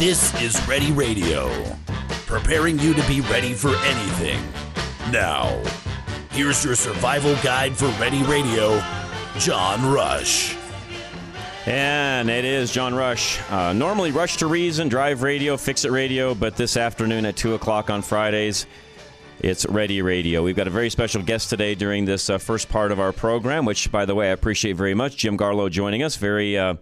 This is Ready Radio, preparing you to be ready for anything. Now, here's your survival guide for Ready Radio, John Rush. And it is John Rush. Uh, normally, Rush to Reason, Drive Radio, Fix It Radio, but this afternoon at 2 o'clock on Fridays, it's Ready Radio. We've got a very special guest today during this uh, first part of our program, which, by the way, I appreciate very much. Jim Garlow joining us. Very uh,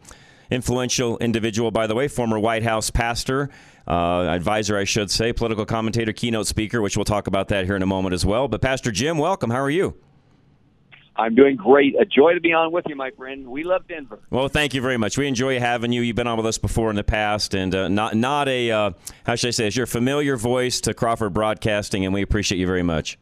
influential individual, by the way, former White House pastor, uh, advisor, I should say, political commentator, keynote speaker, which we'll talk about that here in a moment as well. But, Pastor Jim, welcome. How are you? I'm doing great. A joy to be on with you, my friend. We love Denver. Well, thank you very much. We enjoy having you. You've been on with us before in the past, and uh, not not a uh, how should I say? It's your familiar voice to Crawford Broadcasting, and we appreciate you very much.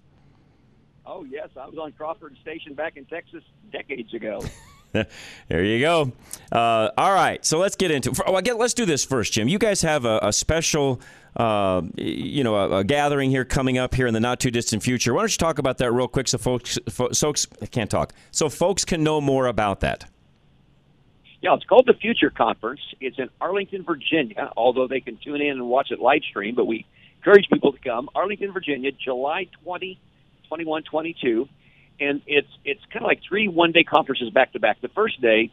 Oh yes, I was on Crawford Station back in Texas decades ago. there you go. Uh, all right, so let's get into. Oh, let's do this first, Jim. You guys have a, a special uh, you know, a, a, gathering here coming up here in the not too distant future. Why don't you talk about that real quick, so folks, folks, I can't talk, so folks can know more about that. Yeah, it's called the Future Conference. It's in Arlington, Virginia. Although they can tune in and watch it live stream, but we encourage people to come. Arlington, Virginia, July 20, 21, 22, and it's it's kind of like three one day conferences back to back. The first day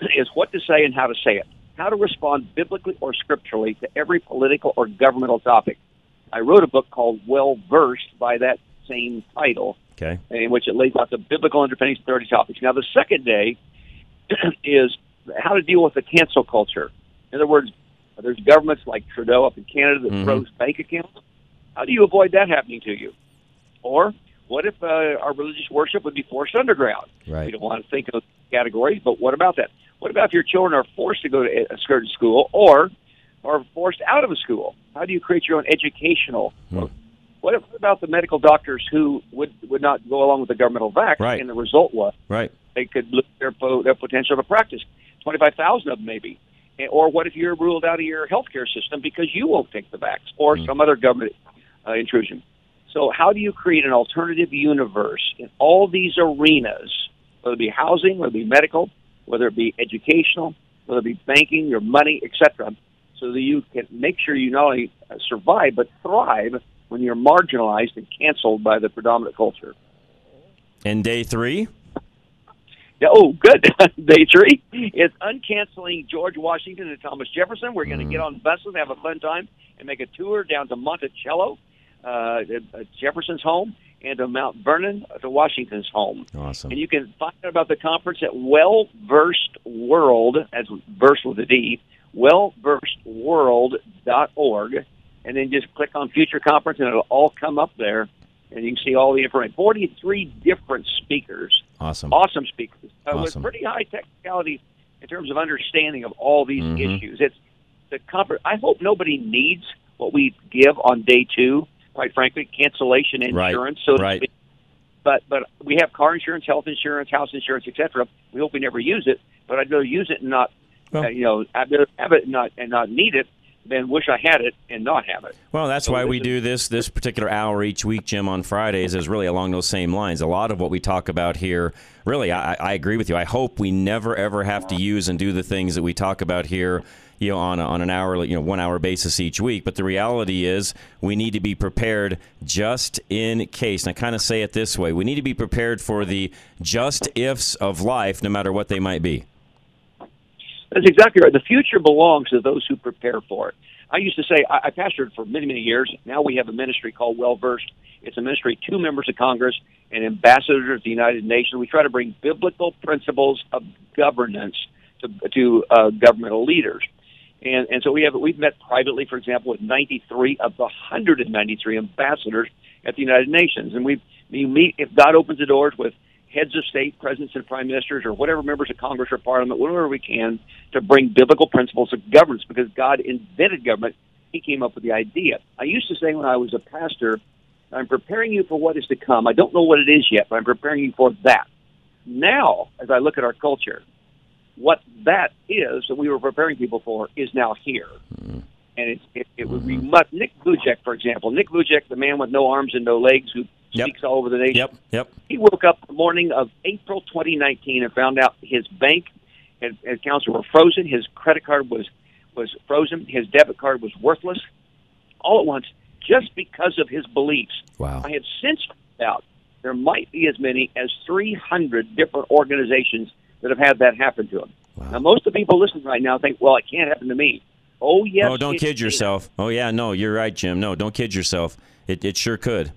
is what to say and how to say it how to respond biblically or scripturally to every political or governmental topic. I wrote a book called Well Versed by that same title, okay. in which it lays out the biblical underpinnings of 30 topics. Now, the second day is how to deal with the cancel culture. In other words, there's governments like Trudeau up in Canada that mm-hmm. froze bank accounts. How do you avoid that happening to you? Or what if uh, our religious worship would be forced underground? Right. We don't want to think of categories, but what about that? What about if your children are forced to go to a certain school or are forced out of a school? How do you create your own educational? Hmm. What about the medical doctors who would would not go along with the governmental vax, right. and the result was right. they could lose their po- their potential to practice. Twenty five thousand of them, maybe. Or what if you're ruled out of your healthcare system because you won't take the vax, or hmm. some other government uh, intrusion? So, how do you create an alternative universe in all these arenas, whether it be housing, whether it be medical, whether it be educational, whether it be banking, your money, etc., so that you can make sure you not only survive but thrive when you're marginalized and canceled by the predominant culture. And day three? Oh, good. day three is uncanceling George Washington and Thomas Jefferson. We're going to mm. get on buses, have a fun time, and make a tour down to Monticello, uh, Jefferson's home, and to Mount Vernon to Washington's home. Awesome. And you can find out about the conference at Well Versed World, as versed with a D, wellversedworld.org, and then just click on Future Conference, and it'll all come up there, and you can see all the information. Forty-three different speakers. Awesome. Awesome speakers uh, awesome. with pretty high technicality in terms of understanding of all these mm-hmm. issues. It's the conference. I hope nobody needs what we give on day two quite frankly, cancellation insurance. Right. So right. But but we have car insurance, health insurance, house insurance, etc. We hope we never use it, but I'd rather use it and not, well, uh, you know, I'd rather have it and not and not need it than wish I had it and not have it. Well, that's so why we is, do this this particular hour each week, Jim, on Fridays is really along those same lines. A lot of what we talk about here, really, I, I agree with you. I hope we never ever have to use and do the things that we talk about here you know, on, a, on an hourly, you know, one hour basis each week. But the reality is we need to be prepared just in case. And I kind of say it this way we need to be prepared for the just ifs of life, no matter what they might be. That's exactly right. The future belongs to those who prepare for it. I used to say, I, I pastored for many, many years. Now we have a ministry called Well Versed. It's a ministry, two members of Congress and ambassadors of the United Nations. We try to bring biblical principles of governance to, to uh, governmental leaders. And, and so we have we've met privately, for example, with 93 of the 193 ambassadors at the United Nations, and we we meet if God opens the doors with heads of state, presidents, and prime ministers, or whatever members of Congress or Parliament, whatever we can, to bring biblical principles of governance, because God invented government. He came up with the idea. I used to say when I was a pastor, I'm preparing you for what is to come. I don't know what it is yet, but I'm preparing you for that. Now, as I look at our culture, what that is that we were preparing people for is now here. Mm-hmm. And it, it, it would be much. Nick Vujicic, for example. Nick Vujicic, the man with no arms and no legs who yep. speaks all over the nation. Yep, yep. He woke up the morning of April 2019 and found out his bank and accounts were frozen. His credit card was was frozen. His debit card was worthless. All at once, just because of his beliefs. Wow. I have since found out there might be as many as 300 different organizations that have had that happen to them. Wow. Now, most of the people listening right now think, well, it can't happen to me. Oh, yes. oh, don't kid can. yourself. Oh, yeah, no, you're right, Jim. No, don't kid yourself. It, it sure could.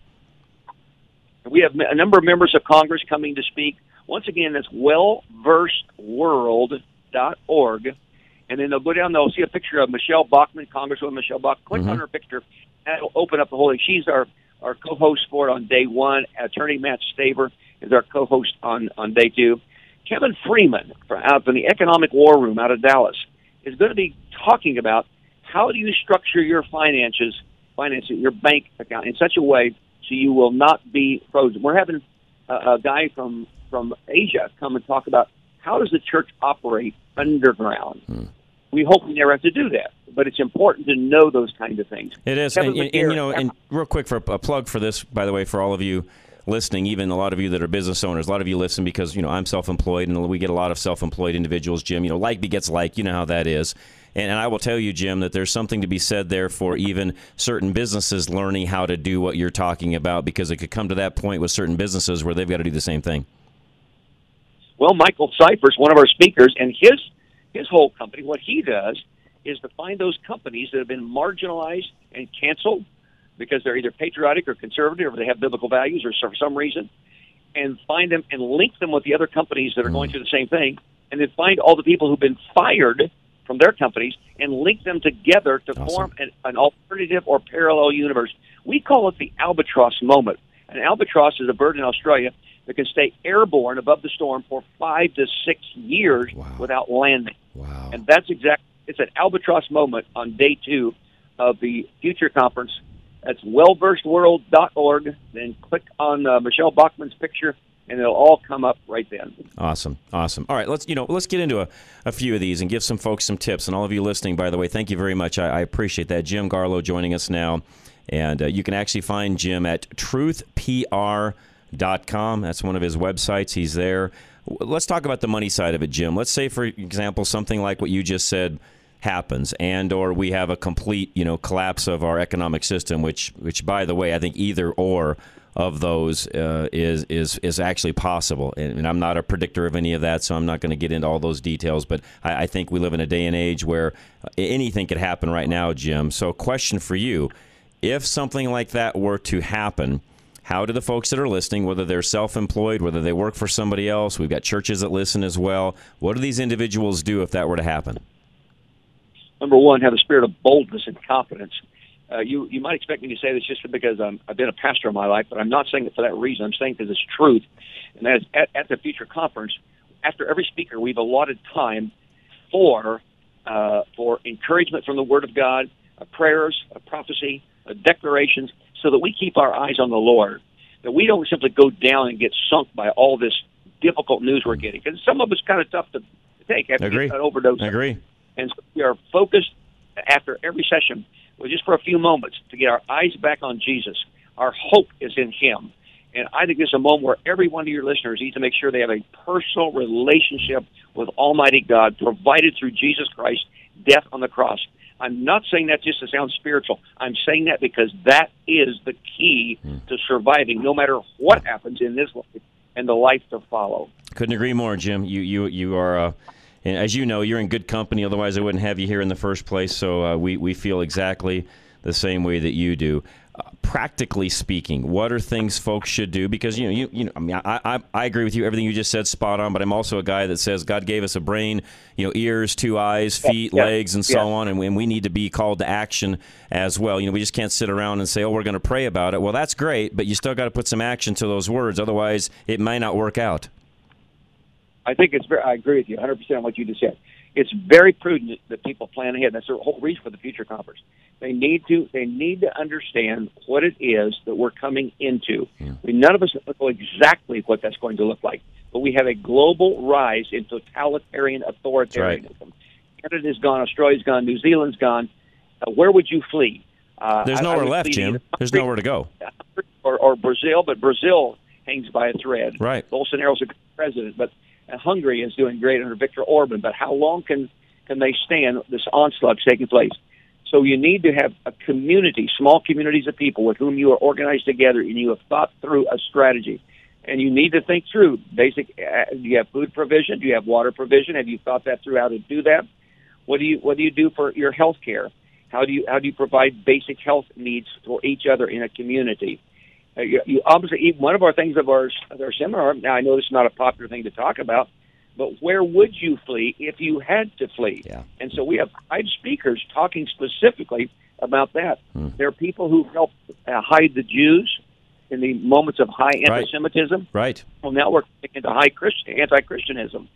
We have a number of members of Congress coming to speak. Once again, that's wellversedworld.org. And then they'll go down, they'll see a picture of Michele Bachmann, Congresswoman Michele Bachmann. Click Mhm. on her picture. That'll open up the whole thing. She's our, our co host for it on day one. Attorney Matt Staver is our co host on, on day two. Kevin Freeman from, out from the Economic War Room out of Dallas is going to be talking about how do you structure your finances, finances, your bank account in such a way so you will not be frozen. We're having a, a guy from from Asia come and talk about how does the church operate underground. Hmm. We hope we never have to do that, but it's important to know those kind of things. It is, Kevin and, and, you know, and real quick for a plug for this, by the way, for all of you listening, even a lot of you that are business owners, a lot of you listen because you know I'm self-employed, and we get a lot of self-employed individuals. Jim, you know, like begets like, you know how that is. And, and I will tell you, Jim, that there's something to be said there for even certain businesses learning how to do what you're talking about, because it could come to that point with certain businesses where they've got to do the same thing. Well, Michael Cyphers, one of our speakers, and his his whole company, what he does is to find those companies that have been marginalized and canceled because they're either patriotic or conservative or they have biblical values or for some reason, and find them and link them with the other companies that are going hmm. through the same thing, and then find all the people who've been fired from their companies and link them together to Awesome. form an, an alternative or parallel universe. We call it the albatross moment. An albatross is a bird in Australia that can stay airborne above the storm for five to six years Wow. without landing. Wow. And that's exact. It's an albatross moment on day two of the future conference. That's wellversedworld.org. Then click on uh, Michele Bachmann's picture, and it'll all come up right then. Awesome, awesome. All right, let's you know let's get into a, a few of these and give some folks some tips. And all of you listening, by the way, thank you very much. I, I appreciate that. Jim Garlow joining us now, and uh, you can actually find Jim at truthpr.com. That's one of his websites. He's there. Let's talk about the money side of it, Jim. Let's say, for example, something like what you just said happens and or we have a complete you know collapse of our economic system which which by the way i think either or of those uh, is is is actually possible. And, and I'm not a predictor of any of that, so I'm not going to get into all those details. But I, I think we live in a day and age where anything could happen right now, Jim. So, question for you: If something like that were to happen. How do the folks that are listening, whether they're self employed, whether they work for somebody else, we've got churches that listen as well. What do these individuals do if that were to happen? Number one, have a spirit of boldness and confidence. Uh, you you might expect me to say this just because I'm, I've been a pastor in my life, but I'm not saying it for that reason. I'm saying because it's truth. And that is at, at the future conference, after every speaker, we've allotted time for uh, for encouragement from the Word of God, uh, prayers, uh, prophecy, uh, declarations, so that we keep our eyes on the Lord. That we don't simply go down and get sunk by all this difficult news we're getting. Because some of it's kind of tough to take after Agree. you get an overdose. I agree. And so we are focused after every session, well, just for a few moments, to get our eyes back on Jesus. Our hope is in Him. And I think this is a moment where every one of your listeners needs to make sure they have a personal relationship with Almighty God provided through Jesus Christ, death on the cross. I'm not saying that just to sound spiritual. I'm saying that because that is the key to surviving, no matter what happens in this life and the life to follow. Couldn't agree more, Jim. You you you are, uh, and as you know, you're in good company. Otherwise, I wouldn't have you here in the first place. So uh, we we feel exactly the same way that you do. Uh, practically speaking, what are things folks should do? Because you know, you you know, I mean, I, I I agree with you. Everything you just said, spot on. But I'm also a guy that says God gave us a brain, you know, ears, two eyes, feet, yeah, legs, and so yeah. on, and we, and we need to be called to action as well. You know, we just can't sit around and say, "Oh, we're going to pray about it." Well, that's great, but you still got to put some action to those words. Otherwise, it might not work out. I think it's very. I agree with you 100 percent on what you just said. It's very prudent that people plan ahead. That's the whole reason for the future conference. They need to. They need to understand what it is that we're coming into. We, none of us know exactly what that's going to look like, but we have a global rise in totalitarian authoritarianism. Canada's gone. Australia's gone. New Zealand's gone. Uh, where would you flee? Uh, There's I- I nowhere left, Jim. There's nowhere to go. or, or Brazil, but Brazil hangs by a thread. Right. Bolsonaro's a president, but Hungary is doing great under Viktor Orban. But how long can can they stand this onslaught taking place. So you need to have a community, small communities of people with whom you are organized together, and you have thought through a strategy. And you need to think through basic. Uh, do you have food provision? Do you have water provision? Have you thought that through how to do that? What do you What do you do for your health care? How do you How do you provide basic health needs for each other in a community? Uh, you, you obviously one of our things of our of our seminar. Now I know this is not a popular thing to talk about, but where would you flee if you had to flee? Yeah. And so we have five speakers talking specifically about that. Hmm. There are people who help uh, hide the Jews in the moments of high anti-Semitism. Right. Well, now we're into high Christian, anti-Christianism.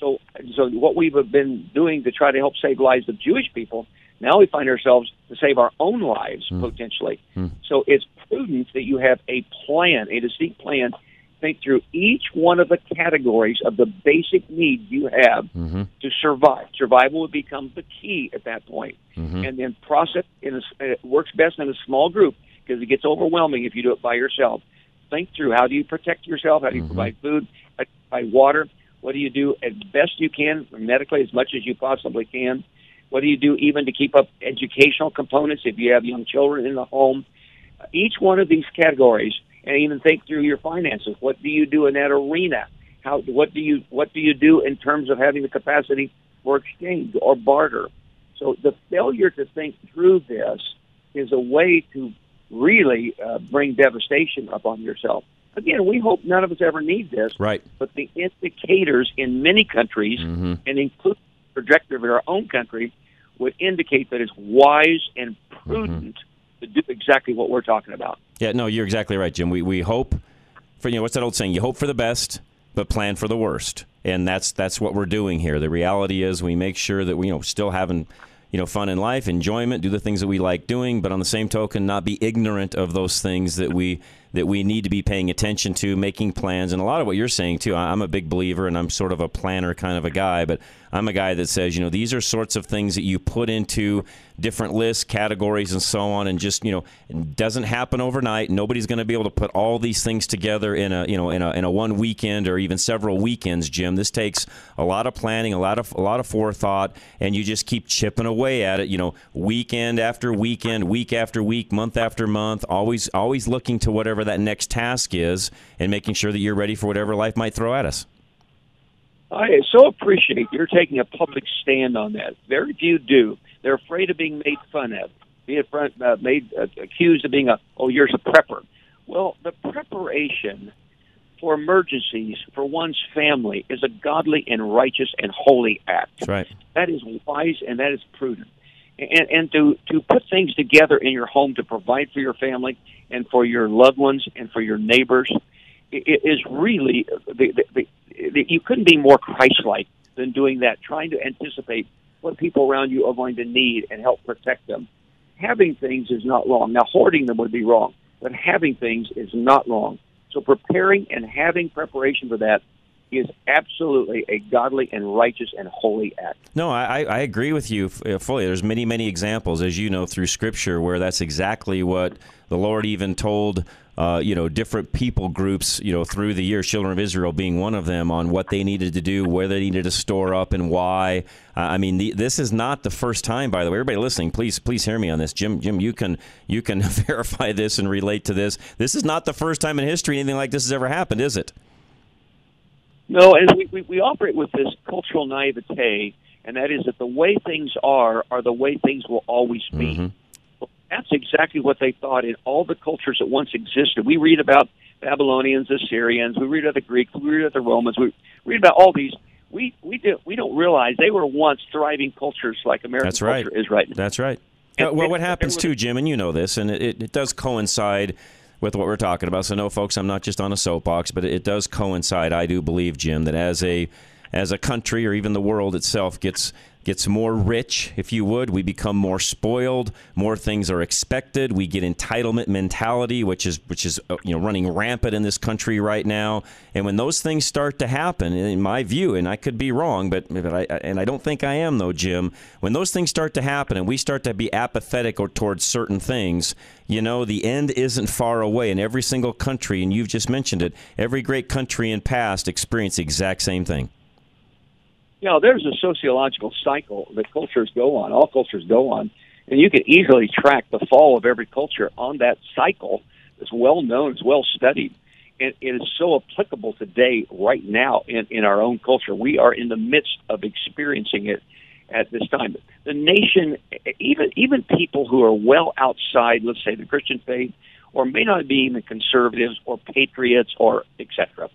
So, so what we've been doing to try to help save lives of Jewish people, now we find ourselves to save our own lives hmm. potentially. Hmm. So it's prudent that you have a plan, a distinct plan. Think through each one of the categories of the basic needs you have mm-hmm. to survive. Survival would become the key at that point. point, and then process. In a, it uh, works best in a small group because it gets overwhelming if you do it by yourself. Think through how do you protect yourself? How do you mm-hmm. provide food? You provide water? What do you do as best you can medically, as much as you possibly can? What do you do even to keep up educational components if you have young children in the home? Each one of these categories, and even think through your finances. What do you do in that arena? How? What do you What do you do in terms of having the capacity for exchange or barter? So the failure to think through this is a way to really uh, bring devastation upon yourself. Again, we hope none of us ever need this, Right. but the indicators in many countries, Mm-hmm. and including trajectory of our own country, would indicate that it's wise and prudent Mm-hmm. to do exactly what we're talking about. Yeah, no, you're exactly right, Jim. We we hope for you know what's that old saying? You hope for the best, but plan for the worst, and that's that's what we're doing here. The reality is we make sure that we you know still having you know fun in life, enjoyment, do the things that we like doing, but on the same token, not be ignorant of those things that we that we need to be paying attention to, making plans, and a lot of what you're saying too. I'm a big believer, and I'm sort of a planner kind of a guy, but I'm a guy that says you know these are sorts of things that you put into different lists, categories, and so on, and just you know it doesn't happen overnight. Nobody's going to be able to put all these things together in a you know in a in a one weekend or even several weekends. Jim, this takes a lot of planning, a lot of a lot of forethought, and you just keep chipping away at it. You know, weekend after weekend, week after week, month after month, always always looking to whatever that next task is, and making sure that you're ready for whatever life might throw at us. I so appreciate you're taking a public stand on that. Very few do. They're afraid of being made fun of, being front, uh, made uh, accused of being a oh you're a prepper. Well, the preparation for emergencies for one's family is a godly and righteous and holy act. That's right. That is wise and that is prudent. And, and to, to put things together in your home to provide for your family and for your loved ones and for your neighbors i- i- is really the, the, the, the, you couldn't be more Christ-like than doing that. Trying to anticipate what people around you are going to need and help protect them. Having things is not wrong. Now, hoarding them would be wrong, but having things is not wrong. So, preparing and having preparation for that is absolutely a godly and righteous and holy act. No, I, I agree with you uh, fully. There's many, many examples, as you know, through Scripture, where that's exactly what the Lord even told, uh, you know, different people groups, you know, through the years, children of Israel being one of them, on what they needed to do, where they needed to store up, and why. I mean, the, this is not the first time. By the way, everybody listening, please, please hear me on this. Jim, Jim, you can you can verify this and relate to this. This is not the first time in history anything like this has ever happened, is it? No, and we, we, we operate with this cultural naivete, and that is that the way things are are the way things will always be. Mm-hmm. Well, that's exactly what they thought in all the cultures that once existed. We read about Babylonians, Assyrians, we read about the Greeks, we read about the Romans, we read about all these. We we do we don't realize they were once thriving cultures like American That's right. culture is right now. That's right. And- well, what happens too, Jim, and you know this, and it, it does coincide with what we're talking about. So, no, folks, I'm not just on a soapbox, but it, does coincide. I do believe, Jim, that as a as a country or even the world itself gets gets more rich, if you would, we become more spoiled. More things are expected. We get entitlement mentality, which is which is uh, you know running rampant in this country right now. And when those things start to happen, in my view, and I could be wrong, but but I and I don't think I am though, Jim. When those things start to happen, and we start to be apathetic or towards certain things, you know, the end isn't far away. And every single country, and you've just mentioned it, every great country in past experienced the exact same thing. You know, there's a sociological cycle that cultures go on, all cultures go on, and you can easily track the fall of every culture on that cycle. It's well known, it's well studied, and it is so applicable today, right now, in, in our own culture. We are in the midst of experiencing it at this time. The nation, even even people who are well outside, let's say, the Christian faith, or may not be even conservatives or patriots or etc.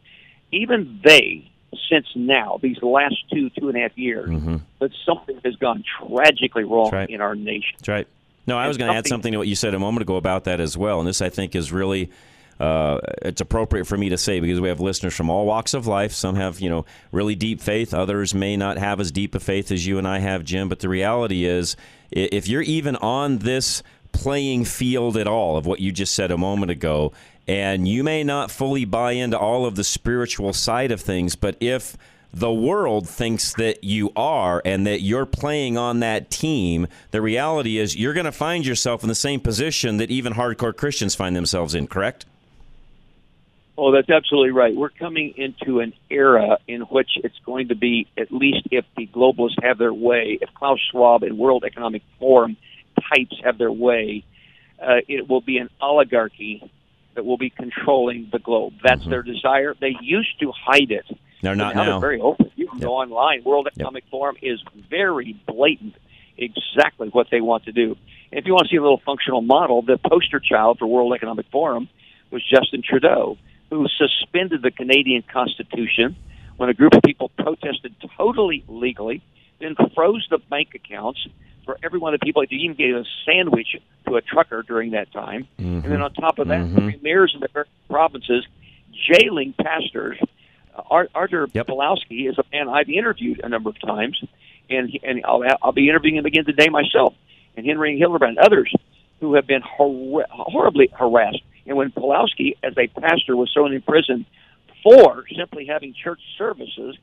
Even they since now, these last two, two and a half years, mm-hmm. that something has gone tragically wrong right. in our nation. That's right. No, I was going to add something to what you said a moment ago about that as well. And this, I think, is really. Uh, it's appropriate for me to say because we have listeners from all walks of life. Some have, you know, really deep faith. Others may not have as deep a faith as you and I have, Jim. But the reality is, if you're even on this playing field at all of what you just said a moment ago, and you may not fully buy into all of the spiritual side of things, but if the world thinks that you are and that you're playing on that team, the reality is you're going to find yourself in the same position that even hardcore Christians find themselves in, correct? Oh, that's absolutely right. We're coming into an era in which it's going to be, at least if the globalists have their way, if Klaus Schwab and World Economic Forum types have their way, uh, it will be an oligarchy that will be controlling the globe. That's mm-hmm. their desire. They used to hide it. They're not now. They're very open. You can yep. go online. World Economic yep. Forum is very blatant exactly what they want to do. And if you want to see a little functional model, the poster child for World Economic Forum was Justin Trudeau, who suspended the Canadian Constitution when a group of people protested totally legally, then froze the bank accounts for every one of the people. They even gave a sandwich to a trucker during that time. Mm-hmm. And then on top of that, mm-hmm. the mayors of the provinces jailing pastors. Uh, Arthur yep. Pawlowski is a man I've interviewed a number of times, and he, and I'll, I'll be interviewing him again today myself, and Henry Hildebrandt, others who have been hor- horribly harassed. And when Pawlowski, as a pastor, was thrown in prison for simply having church services,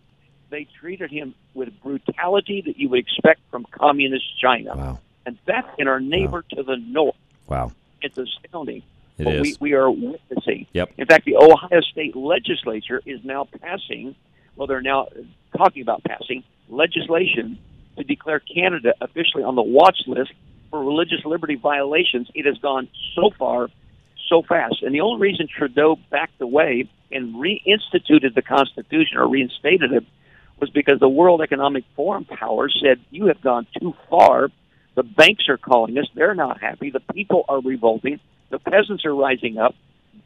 they treated him with brutality that you would expect from communist China. Wow. And that's in our neighbor wow. to the north. Wow. It's astounding. It but is. We, we are witnessing. Yep. In fact, the Ohio State legislature is now passing, well, they're now talking about passing legislation to declare Canada officially on the watch list for religious liberty violations. It has gone so far, so fast. And the only reason Trudeau backed away and reinstituted the Constitution or reinstated it was because the World Economic Forum powers said, you have gone too far. The banks are calling us. They're not happy. The people are revolting. The peasants are rising up.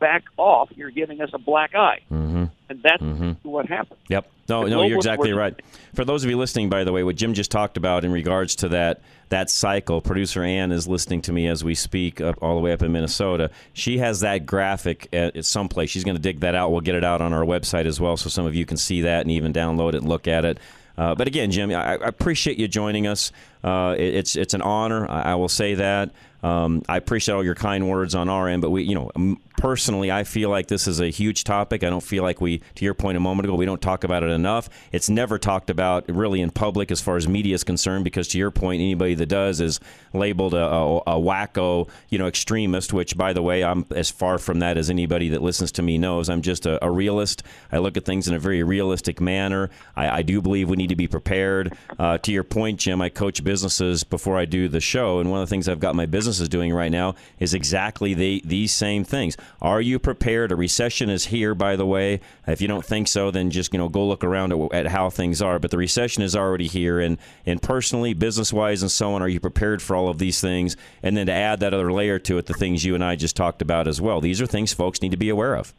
Back off. You're giving us a black eye. Mm-hmm. And that's mm-hmm. what happened. Yep. No, no, you're exactly right. For those of you listening, by the way, what Jim just talked about in regards to that that cycle, producer Ann is listening to me as we speak, up all the way up in Minnesota. She has that graphic at, at some place. She's going to dig that out. We'll get it out on our website as well, so some of you can see that and even download it and look at it. Uh, but again, Jim, I, I, appreciate you joining us. Uh, it, it's it's an honor. I, I will say that. Um, I appreciate all your kind words on our end, but we, you know, personally, I feel like this is a huge topic. I don't feel like we, to your point a moment ago, we don't talk about it enough. It's never talked about really in public as far as media is concerned, because to your point, anybody that does is labeled a, a, a wacko, you know, extremist. Which, by the way, I'm as far from that as anybody that listens to me knows. I'm just a, a realist. I look at things in a very realistic manner. I, I do believe we need to be prepared. Uh, to your point, Jim, I coach businesses before I do the show, and one of the things I've got my businesses doing right now is exactly the, these same things. Are you prepared? A recession is here, by the way. If you don't think so, then just you know go look around at, at how things are. But the recession is already here, and and personally, business wise, and so on. Are you prepared for all of these things? And then to add that other layer to it, the things you and I just talked about as well. These are things folks need to be aware of.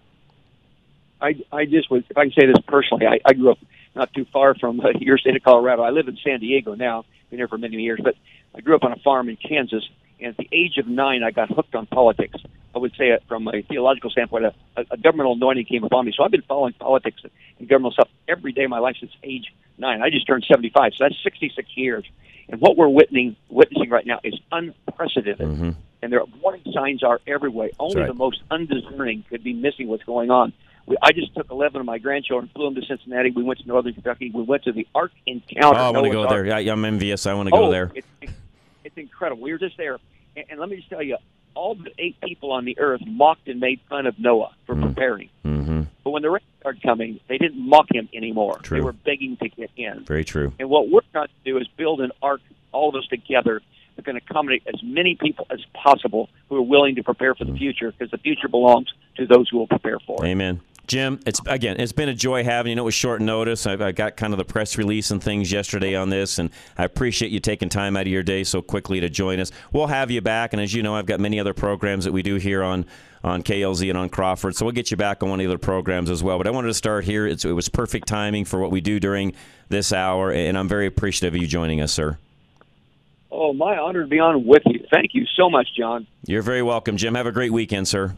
I I just was if I can say this personally, I, I grew up not too far from uh, your state of Colorado. I live in San Diego now. Been here for many years, but I grew up on a farm in Kansas, and at the age of nine, I got hooked on politics. I would say, from a theological standpoint, a, a governmental anointing came upon me. So I've been following politics and governmental stuff every day of my life since age nine. I just turned 75, so that's 66 years. And what we're witnessing, witnessing right now is unprecedented. Mm-hmm. And their warning signs are everywhere. Only right. the most undiscerning could be missing what's going on. We, I just took 11 of my grandchildren, flew them to Cincinnati. We went to Northern Kentucky. We went to the Ark Encounter. Oh, I want to go Ark. there. Yeah, I'm envious. I want to go oh, there. It's, it's incredible. We were just there and, and let me just tell you, all but eight people on the earth mocked and made fun of Noah for Mm. preparing. Mm-hmm. But when the rain started coming, they didn't mock him anymore. True. They were begging to get in. Very true. And what we're trying to do is build an ark, all of us together, that can accommodate as many people as possible who are willing to prepare for the future, because the future belongs to those who will prepare for it. Amen. Jim, it's again, it's been a joy having you. Know, it was short notice. I, I got kind of the press release and things yesterday on this, and I appreciate you taking time out of your day so quickly to join us. We'll have you back, and as you know, I've got many other programs that we do here on on KLZ and on Crawford, so we'll get you back on one of the other programs as well. But I wanted to start here. It's, it was perfect timing for what we do during this hour, and I'm very appreciative of you joining us, sir. Oh, my honor to be on with you. Thank you so much, John. You're very welcome, Jim. Have a great weekend, sir.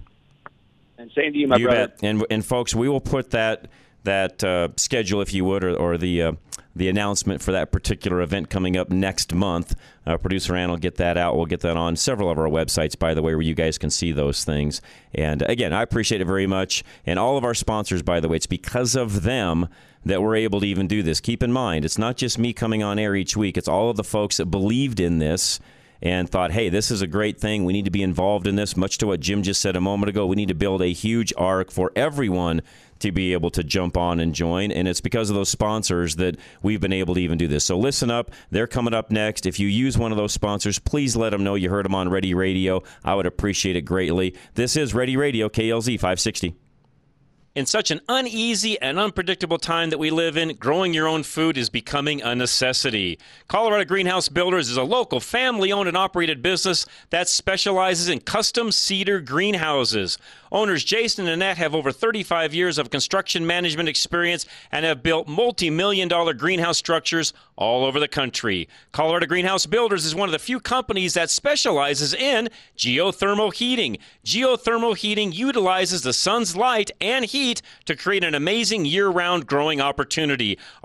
And same to you, my you brother. bet. And and folks, we will put that that uh, schedule, if you would, or, or the uh, the announcement for that particular event coming up next month. Uh, Producer Ann will get that out. We'll get that on several of our websites, by the way, where you guys can see those things. And again, I appreciate it very much. And all of our sponsors, by the way, it's because of them that we're able to even do this. Keep in mind, it's not just me coming on air each week. It's all of the folks that believed in this and thought, hey, this is a great thing. We need to be involved in this. Much to what Jim just said a moment ago, we need to build a huge ark for everyone to be able to jump on and join. And it's because of those sponsors that we've been able to even do this. So listen up. They're coming up next. If you use one of those sponsors, please let them know you heard them on Ready Radio. I would appreciate it greatly. This is Ready Radio, KLZ 560. In such an uneasy and unpredictable time that we live in, growing your own food is becoming a necessity. Colorado Greenhouse Builders is a local family owned and operated business that specializes in custom cedar greenhouses. Owners Jason and Annette have over 35 years of construction management experience and have built multi million dollar greenhouse structures all over the country. Colorado Greenhouse Builders is one of the few companies that specializes in geothermal heating. Geothermal heating utilizes the sun's light and heat to create an amazing year round growing opportunity.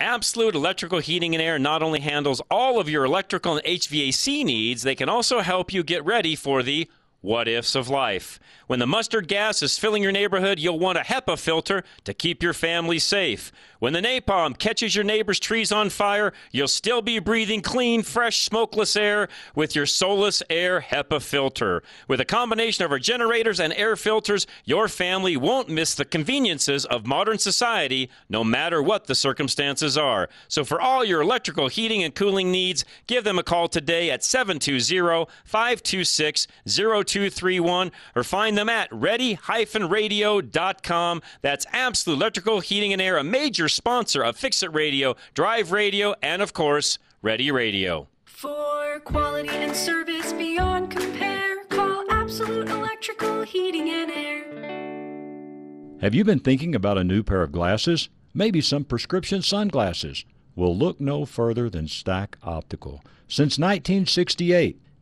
Absolute Electrical Heating and Air not only handles all of your electrical and HVAC needs, they can also help you get ready for the what ifs of life. When the mustard gas is filling your neighborhood, you'll want a HEPA filter to keep your family safe. When the napalm catches your neighbor's trees on fire, you'll still be breathing clean, fresh, smokeless air with your Solus Air HEPA filter. With a combination of our generators and air filters, your family won't miss the conveniences of modern society, no matter what the circumstances are. So for all your electrical heating and cooling needs, give them a call today at 720 526 0231 or find them at ready-radio.com. That's Absolute Electrical Heating and Air, a major sponsor of Fix It Radio, Drive Radio, and of course, Ready Radio. For quality and service beyond compare, call Absolute Electrical Heating and Air. Have you been thinking about a new pair of glasses? Maybe some prescription sunglasses? Well, look no further than Stack Optical. Since 1968,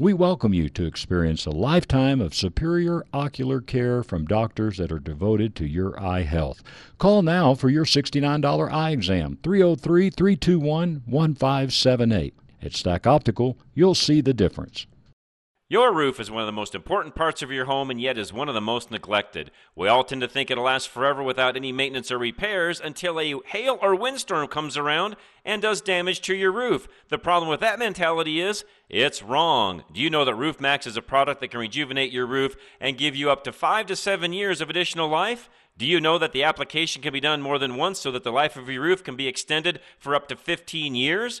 We welcome you to experience a lifetime of superior ocular care from doctors that are devoted to your eye health. Call now for your $69 eye exam, 303 321 1578. At Stack Optical, you'll see the difference. Your roof is one of the most important parts of your home and yet is one of the most neglected. We all tend to think it'll last forever without any maintenance or repairs until a hail or windstorm comes around and does damage to your roof. The problem with that mentality is it's wrong. Do you know that Roof Maxx is a product that can rejuvenate your roof and give you up to 5 to 7 years of additional life? Do you know that the application can be done more than once so that the life of your roof can be extended for up to 15 years?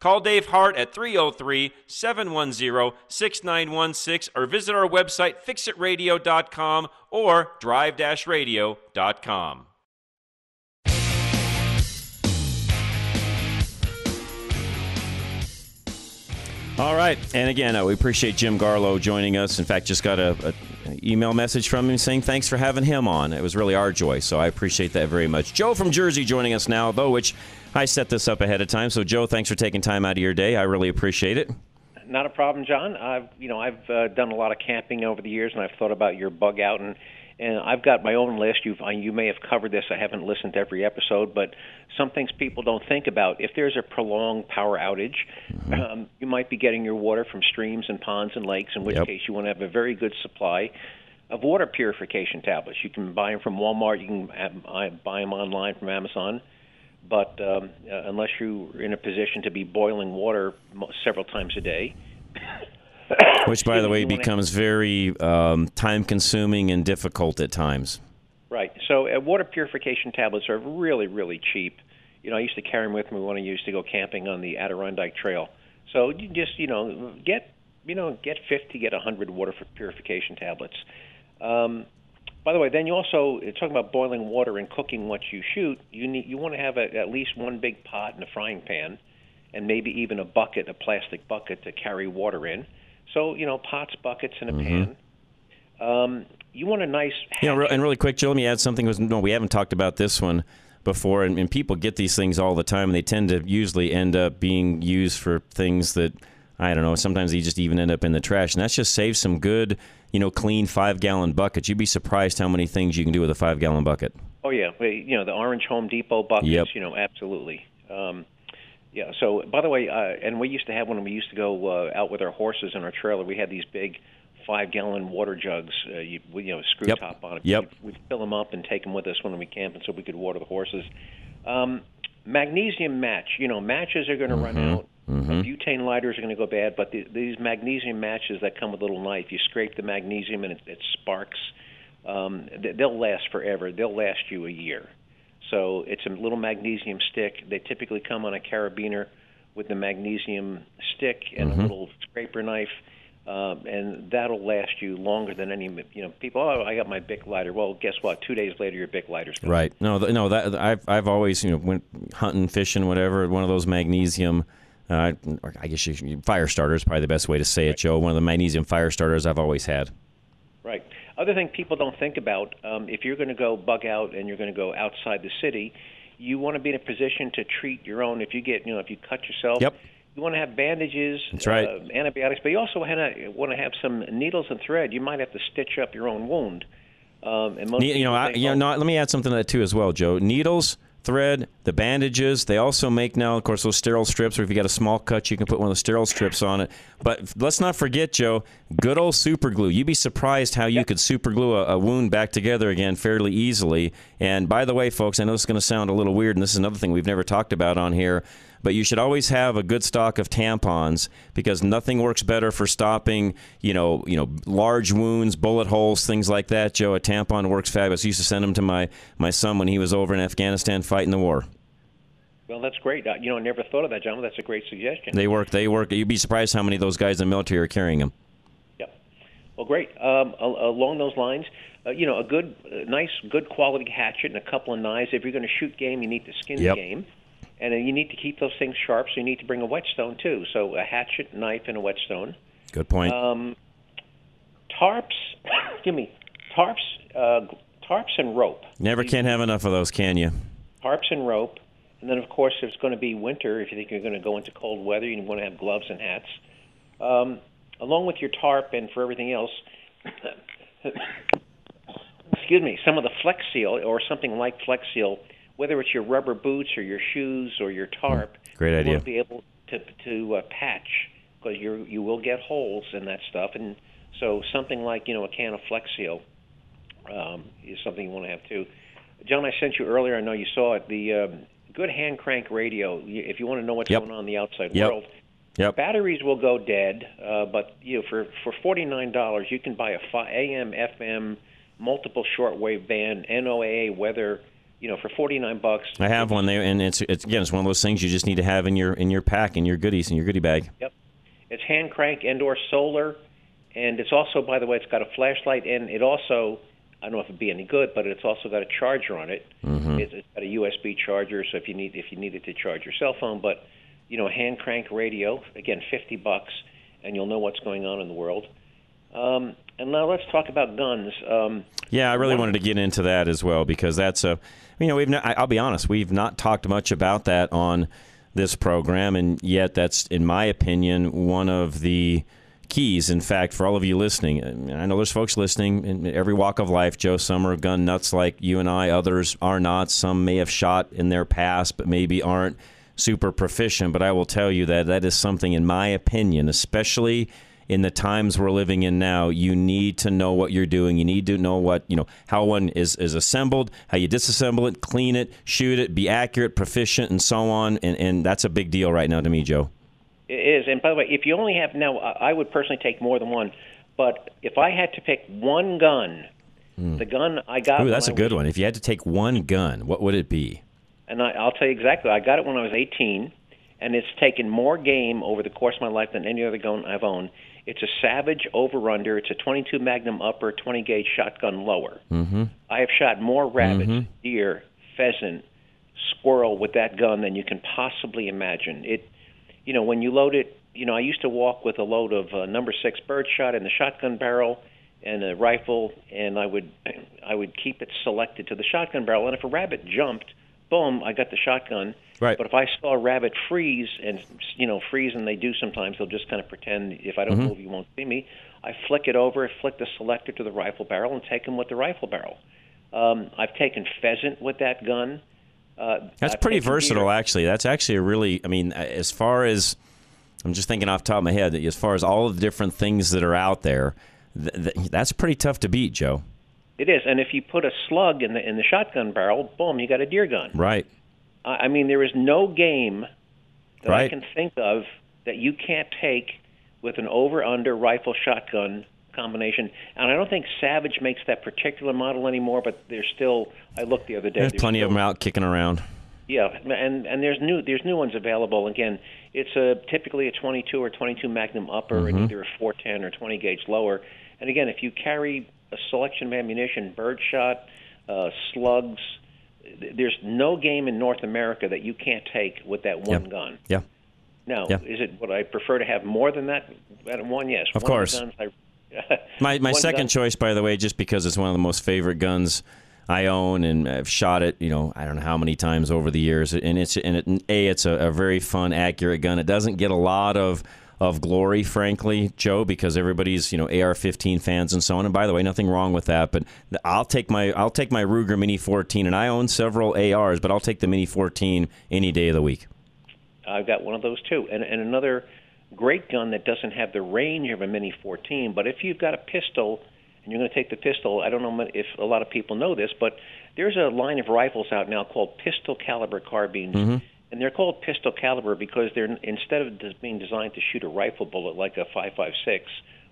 Call Dave Hart at 303 710 6916 or visit our website fixitradio.com or drive radio.com. All right, and again, uh, we appreciate Jim Garlow joining us. In fact, just got a, a, email message from him saying thanks for having him on. It was really our joy, so I appreciate that very much. Joe from Jersey joining us now, though, which I set this up ahead of time. So, Joe, thanks for taking time out of your day. I really appreciate it. Not a problem, John. I've you know I've uh, done a lot of camping over the years, and I've thought about your bug out and and I've got my own list. You've uh, you may have covered this. I haven't listened to every episode, but some things people don't think about. If there's a prolonged power outage, mm-hmm. um, you might be getting your water from streams and ponds and lakes. In which Yep. case, you want to have a very good supply of water purification tablets. You can buy them from Walmart. You can buy buy them online from Amazon. But um, uh, unless you're in a position to be boiling water several times a day, Which, by the way, becomes very um, time consuming and difficult at times. Right. So uh, water purification tablets are really, really cheap. You know, I used to carry them with me when I used to go camping on the Adirondack Trail. So you just, you know, get, you know, get 50, get 100 water purification tablets. Um, by the way, then you also uh, talking about boiling water and cooking what you shoot. You need, you want to have a, at least one big pot and a frying pan, and maybe even a bucket, a plastic bucket to carry water in. So you know, pots, buckets, and a pan. Um, you want a nice. You know, and really quick, Joe, let me add something. Was no, we haven't talked about this one before, and, and people get these things all the time, and they tend to usually end up being used for things that I don't know. Sometimes they just even end up in the trash, and that's just saves some good, you know, clean five gallon buckets. You'd be surprised how many things you can do with a five gallon bucket. Oh yeah, you know the orange Home Depot buckets. Yep. You know, absolutely. Um, yeah. So, by the way, uh, and we used to have when we used to go uh, out with our horses in our trailer. We had these big five-gallon water jugs. Uh, you, you know, screw Yep. top on it. Yep. We'd, we'd fill them up and take them with us when we camp, and so we could water the horses. Um, magnesium match. You know, matches are going to run out. Butane lighters are going to go bad, but the, these magnesium matches that come with a little knife, you scrape the magnesium and it, it sparks. Um, th- they'll last forever. They'll last you a year. So it's a little magnesium stick. They typically come on a carabiner with the magnesium stick and a little scraper knife, um, and that'll last you longer than any. You know, people. Oh, I got my Bic lighter. Well, guess what? Two days later, your Bic lighter's gone. Right. No, th- no. That I've I've always you know went hunting, fishing, whatever. One of those magnesium. Uh, I guess you, fire starters probably the best way to say it, Joe. One of the magnesium fire starters I've always had. Right. Other thing people don't think about um, if you're going to go bug out and you're going to go outside the city, you want to be in a position to treat your own. If you get, you know, if you cut yourself, Yep. you want to have bandages, That's right. uh, antibiotics, but you also want to want to have some needles and thread. You might have to stitch up your own wound. Um, and most you know, I, you know, oh, no, let me add something to that too as well, Joe. Needles, thread, the bandages. They also make now, of course, those sterile strips, or if you got a small cut, you can put one of the sterile strips on it. But let's not forget, Joe, good old super glue. You'd be surprised how you could super glue a, a wound back together again fairly easily. And by the way, folks, I know this is going to sound a little weird, and this is another thing we've never talked about on here. But you should always have a good stock of tampons because nothing works better for stopping, you know, you know, large wounds, bullet holes, things like that. Joe, a tampon works fabulous. I used to send them to my my son when he was over in Afghanistan fighting the war. Well, that's great. Uh, you know, I never thought of that, John. That's a great suggestion. They work. They work. You'd be surprised how many of those guys in the military are carrying them. Yep. Well, great. Um, al- along those lines, uh, you know, a good, uh, nice, good quality hatchet and a couple of knives. If you're going to shoot game, you need to skin Yep. the game, and you need to keep those things sharp. So you need to bring a whetstone too. So a hatchet, knife, and a whetstone. Good point. Um, tarps. give me tarps. Uh, tarps and rope. Never can have enough of those, can you? tarps and rope. And then, of course, if it's going to be winter, if you think you're going to go into cold weather, you want to have gloves and hats. Um, along with your tarp and for everything else, excuse me, some of the Flex Seal or something like Flex Seal, whether it's your rubber boots or your shoes or your tarp, Great you idea. want to be able to to uh, patch because you you will get holes in that stuff, and so something like you know a can of Flex Seal um, is something you want to have too. John, I sent you earlier. I know you saw it. The um, good hand crank radio. If you want to know what's Yep. going on in the outside Yep. world, Yep. batteries will go dead. Uh, but you know, for for forty nine dollars, you can buy a AM, FM, multiple shortwave band, NOAA weather. You know, for forty nine bucks. I have one there, and it's it's again, it's one of those things you just need to have in your in your pack, in your goodies, in your goodie bag. Yep. It's hand crank and/or solar, and it's also, by the way, it's got a flashlight, and it also, I don't know if it'd be any good, but it's also got a charger on it. Mm-hmm. It's, it's got a USB charger, so if you need if you needed to charge your cell phone, but you know, a hand crank radio, again, fifty bucks, and you'll know what's going on in the world. Um, and now let's talk about guns. Um, Yeah, I really wanted to get into that as well because that's a, you know, we've not, I'll be honest, we've not talked much about that on this program, and yet that's, in my opinion, one of the keys. In fact, for all of you listening, I know there's folks listening in every walk of life. Joe, some are gun nuts like you and I. Others are not. Some may have shot in their past, but maybe aren't super proficient. But I will tell you that that is something, in my opinion, especially in the times we're living in now, you need to know what you're doing. You need to know what, you know, how one is, is assembled, how you disassemble it, clean it, shoot it, be accurate, proficient, and so on. And, and that's a big deal right now to me, Joe. It is, and by the way, if you only have now, I would personally take more than one. But if I had to pick one gun, hmm. the gun I got. Ooh, that's a good was- one. If you had to take one gun, what would it be? And I, I'll tell you exactly. I got it when I was 18, and it's taken more game over the course of my life than any other gun I've owned. It's a Savage over under. It's a 22 Magnum upper, 20 gauge shotgun lower. Mm-hmm. I have shot more rabbits, Mm-hmm. deer, pheasant, squirrel with that gun than you can possibly imagine. It, you know, when you load it, you know, I used to walk with a load of uh, number six birdshot in the shotgun barrel and a rifle, and I would I would keep it selected to the shotgun barrel. And if a rabbit jumped, boom, I got the shotgun. Right. But if I saw a rabbit freeze and you know freeze, and they do sometimes, they'll just kind of pretend if I don't Mm-hmm. move, you won't see me. I flick it over, flick the selector to the rifle barrel, and take them with the rifle barrel. Um, I've taken pheasant with that gun. Uh, That's I've pretty versatile, deer. actually. That's actually a really, I mean, as far as, I'm just thinking off the top of my head, as far as all of the different things that are out there, th- th- that's pretty tough to beat, Joe. It is, and if you put a slug in the in the shotgun barrel, boom, you got a deer gun. Right. I I mean, there is no game that I can think of that you can't take with an over/under rifle shotgun combination. And I don't think Savage makes that particular model anymore, but there's still. I looked the other day. There's plenty of them out kicking around. Yeah, and and there's new there's new ones available. Again, it's a typically a 22 or 22 Magnum upper, Mm-hmm. and either a 410 or 20 gauge lower. And again, if you carry a selection of ammunition, birdshot, uh, slugs, there's no game in North America that you can't take with that one Yeah. gun. Yeah. Now, Yeah. is it would I prefer to have more than that? One, yes. Of One course. guns I, My my second gun- choice, by the way, just because it's one of the most favorite guns I own, and I've shot it, you know, I don't know how many times over the years, and it's and it, a it's a, a very fun, accurate gun. It doesn't get a lot of of glory, frankly, Joe, because everybody's you know AR-15 fans and so on. And by the way, nothing wrong with that, but I'll take my I'll take my Ruger Mini 14, and I own several ARs, but I'll take the Mini 14 any day of the week. I've got one of those too, and and another great gun that doesn't have the range of a Mini 14, but if you've got a pistol and you're going to take the pistol, I don't know if a lot of people know this, but there's a line of rifles out now called pistol caliber carbines. Mm-hmm. And they're called pistol caliber because they're instead of being designed to shoot a rifle bullet like a 5.56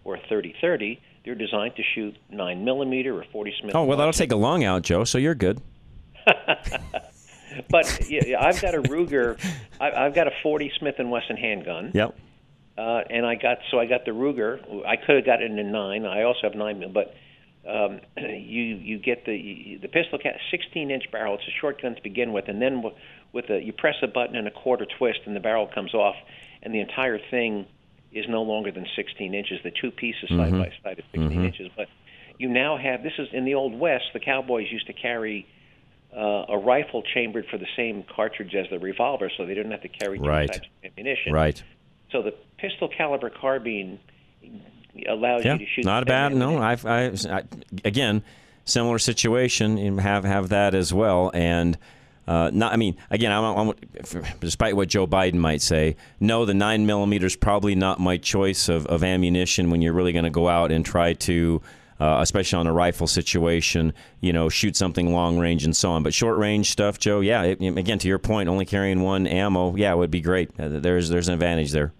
or a 30-30, they're designed to shoot 9 millimeter or 40 Smith. Oh well, that'll take a long out, Joe. So you're good. but yeah, I've got a Ruger. I, I've got a 40 Smith and Wesson handgun. Yep. Uh, and I got so I got the Ruger. I could have gotten it in nine. I also have nine mil, but um, you you get the the pistol cat 16 inch barrel. It's a short gun to begin with, and then with, with a you press a button and a quarter twist, and the barrel comes off, and the entire thing is no longer than 16 inches. The two pieces side Mhm. by side are 16 Mhm. inches, but you now have this is in the old west. The cowboys used to carry uh, a rifle chambered for the same cartridge as the revolver, so they didn't have to carry two Right. types of ammunition. Right. So the pistol caliber carbine allows Yeah, you to shoot. not bad. No, I've, I, I again, similar situation. and Have have that as well, and uh, not. I mean, again, I'm, I'm, despite what Joe Biden might say, no, the nine millimeter is probably not my choice of, of ammunition when you're really going to go out and try to. Uh, especially on a rifle situation, you know, shoot something long range and so on. But short range stuff, Joe, yeah. It, again, to your point, only carrying one ammo, yeah, would be great. Uh, there's there's an advantage there.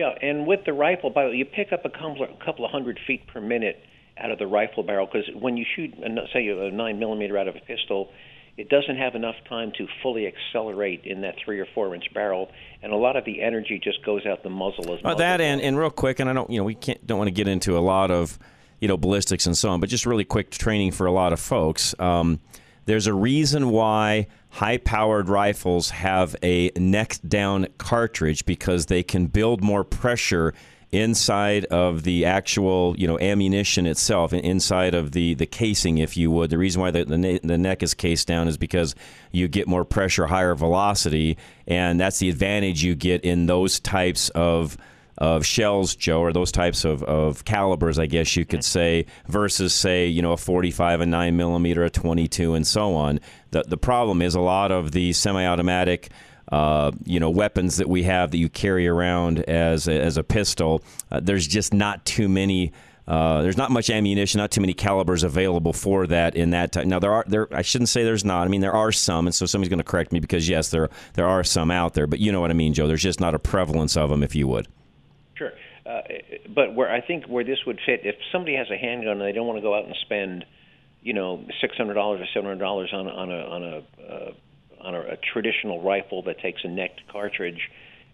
Yeah, and with the rifle, by the way, you pick up a couple, a couple of hundred feet per minute out of the rifle barrel because when you shoot, say, a nine millimeter out of a pistol, it doesn't have enough time to fully accelerate in that three or four inch barrel, and a lot of the energy just goes out the muzzle as Uh, that and, and real quick, and I don't, you know, we can't don't want to get into a lot of, you know, ballistics and so on, but just really quick training for a lot of folks. Um, there's a reason why high-powered rifles have a neck-down cartridge because they can build more pressure inside of the actual, you know, ammunition itself, inside of the, the casing, if you would. The reason why the, the, the neck is cased down is because you get more pressure, higher velocity, and that's the advantage you get in those types of of shells, Joe, or those types of, of calibers, I guess you could say, versus say, you know, a 45, a 9 millimeter, a 22, and so on. The the problem is a lot of the semi-automatic. Uh, you know, weapons that we have that you carry around as a, as a pistol. Uh, there's just not too many. Uh, there's not much ammunition, not too many calibers available for that in that type. Now there are there. I shouldn't say there's not. I mean there are some, and so somebody's going to correct me because yes, there there are some out there. But you know what I mean, Joe. There's just not a prevalence of them, if you would. Uh, but where I think where this would fit, if somebody has a handgun and they don't want to go out and spend, you know, six hundred dollars or seven hundred dollars on on a on a uh, on a, a traditional rifle that takes a necked cartridge,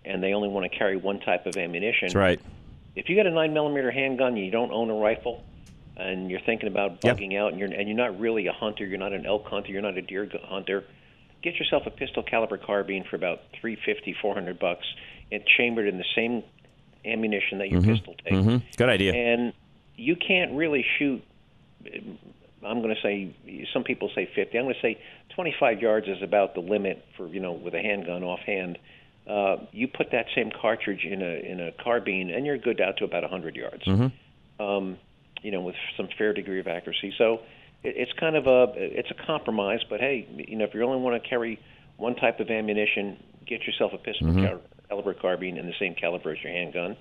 and they only want to carry one type of ammunition. That's right. If you got a nine millimeter handgun and you don't own a rifle, and you're thinking about Yep. bugging out, and you're and you're not really a hunter, you're not an elk hunter, you're not a deer hunter, get yourself a pistol caliber carbine for about three fifty, four hundred bucks, and chambered in the same ammunition that your Mhm. pistol takes. Mhm. Good idea. And you can't really shoot. I'm going to say some people say 50. I'm going to say 25 yards is about the limit for you know with a handgun offhand. Uh, you put that same cartridge in a in a carbine, and you're good out to about 100 yards. Mhm. Um, you know, with some fair degree of accuracy. So it, it's kind of a it's a compromise. But hey, you know, if you only want to carry one type of ammunition, get yourself a pistol Mhm. Cal- caliber carbine in the same caliber as your handgun.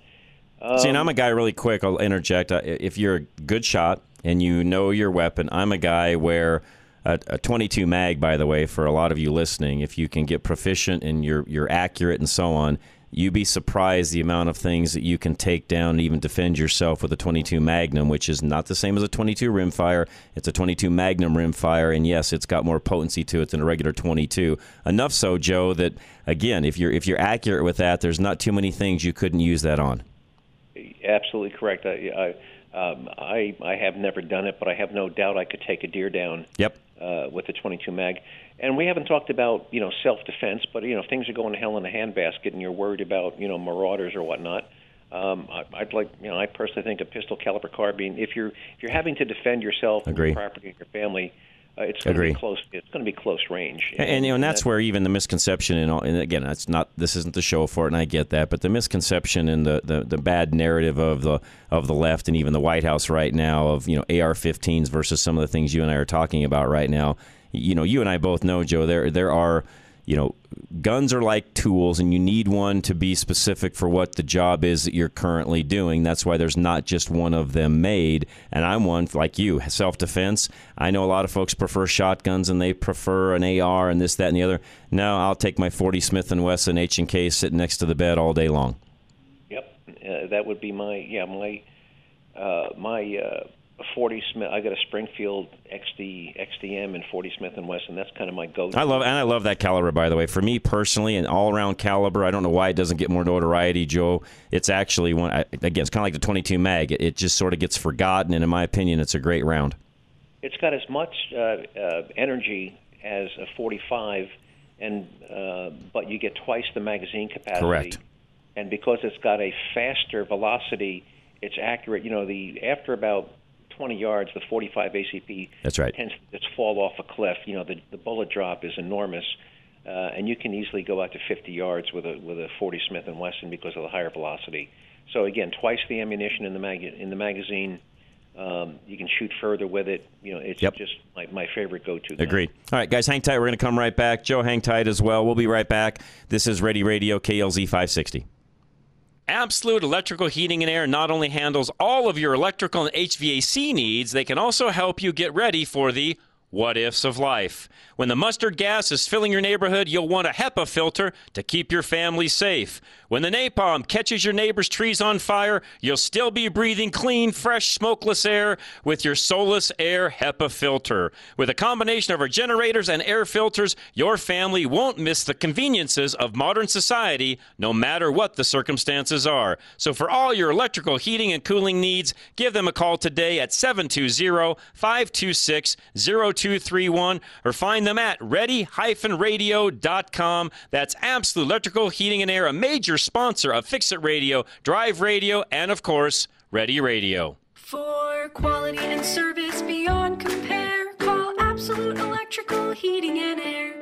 Um, See, and I'm a guy really quick. I'll interject. If you're a good shot and you know your weapon, I'm a guy where a, a 22 mag, by the way, for a lot of you listening, if you can get proficient and you're you're accurate and so on, you'd be surprised the amount of things that you can take down and even defend yourself with a 22 Magnum, which is not the same as a 22 rimfire. It's a 22 Magnum rimfire, and yes, it's got more potency to it than a regular 22. Enough so, Joe, that again, if you're if you're accurate with that, there's not too many things you couldn't use that on. Absolutely correct. I, I, um, I, I have never done it, but I have no doubt I could take a deer down Yep. Uh, with the 22 mag. And we haven't talked about you know self-defense, but you know if things are going to hell in a handbasket, and you're worried about you know marauders or whatnot. Um, I, I'd like, you know, I personally think a pistol caliber carbine. If you're if you're having to defend yourself, and Agree. your property, and your family, uh, it's going to Agree. be close. It's going to be close range. And, and, you know, and that's that- where even the misconception and all. And again, that's not. This isn't the show for it, and I get that. But the misconception and the, the, the bad narrative of the of the left and even the White House right now of you know AR-15s versus some of the things you and I are talking about right now. You know, you and I both know, Joe. There there are you know, guns are like tools, and you need one to be specific for what the job is that you're currently doing. That's why there's not just one of them made. And I'm one like you, self defense. I know a lot of folks prefer shotguns and they prefer an AR and this, that, and the other. No, I'll take my 40 Smith and Wesson H and K sitting next to the bed all day long. Yep, uh, that would be my yeah my uh, my uh, 40 Smith. I got a Springfield XD XDM and 40 Smith and Wesson. That's kind of my go-to. I love and I love that caliber by the way. For me personally, an all-around caliber. I don't know why it doesn't get more notoriety, Joe. It's actually one. I, again, it's kind of like the 22 mag. It, it just sort of gets forgotten, and in my opinion, it's a great round. It's got as much uh, uh, energy as a 45, and uh, but you get twice the magazine capacity. Correct. And because it's got a faster velocity, it's accurate. You know, the after about 20 yards, the 45 ACP That's right. tends to just fall off a cliff. You know, the the bullet drop is enormous. Uh, and you can easily go out to 50 yards with a with a 40 Smith and Wesson because of the higher velocity. So again, twice the ammunition in the mag in the magazine. Um, you can shoot further with it. You know, it's Yep. just my, my favorite go-to. gun. Agreed. All right, guys, hang tight. We're going to come right back. Joe, hang tight as well. We'll be right back. This is Ready Radio, KLZ 560. Absolute Electrical Heating and Air not only handles all of your electrical and HVAC needs, they can also help you get ready for the what ifs of life. When the mustard gas is filling your neighborhood, you'll want a HEPA filter to keep your family safe. When the napalm catches your neighbor's trees on fire, you'll still be breathing clean, fresh, smokeless air with your Solus Air HEPA filter. With a combination of our generators and air filters, your family won't miss the conveniences of modern society, no matter what the circumstances are. So for all your electrical heating and cooling needs, give them a call today at 720-526-0231 or find them at ready-radio.com. That's Absolute Electrical Heating and Air, a major sponsor of Fix It Radio, Drive Radio, and of course, Ready Radio. For quality and service beyond compare, call Absolute Electrical Heating and Air.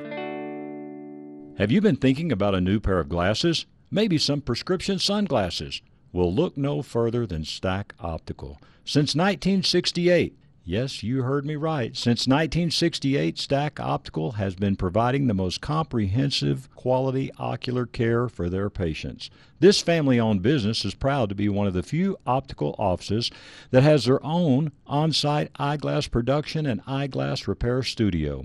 Have you been thinking about a new pair of glasses? Maybe some prescription sunglasses? Well, look no further than Stack Optical. Since 1968, yes, you heard me right. Since 1968, Stack Optical has been providing the most comprehensive quality ocular care for their patients. This family owned business is proud to be one of the few optical offices that has their own on site eyeglass production and eyeglass repair studio.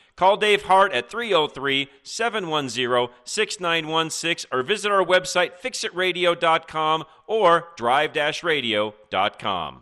Call Dave Hart at 303 710 6916 or visit our website fixitradio.com or drive radio.com.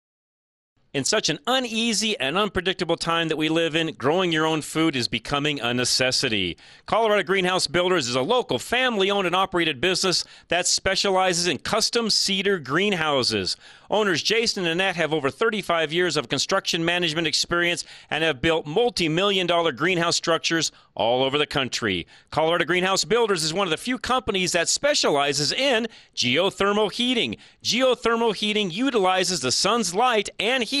In such an uneasy and unpredictable time that we live in, growing your own food is becoming a necessity. Colorado Greenhouse Builders is a local family owned and operated business that specializes in custom cedar greenhouses. Owners Jason and Annette have over 35 years of construction management experience and have built multi million dollar greenhouse structures all over the country. Colorado Greenhouse Builders is one of the few companies that specializes in geothermal heating. Geothermal heating utilizes the sun's light and heat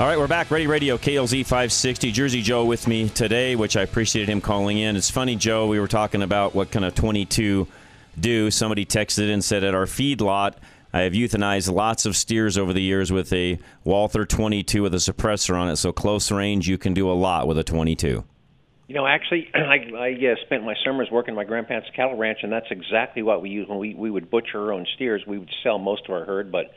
All right, we're back. Ready Radio, KLZ 560. Jersey Joe with me today, which I appreciated him calling in. It's funny, Joe, we were talking about what kind of 22 do. Somebody texted and said at our feed lot, I have euthanized lots of steers over the years with a Walther 22 with a suppressor on it. So close range, you can do a lot with a 22. You know, actually, I, I uh, spent my summers working my grandparents' cattle ranch, and that's exactly what we used when we we would butcher our own steers. We would sell most of our herd, but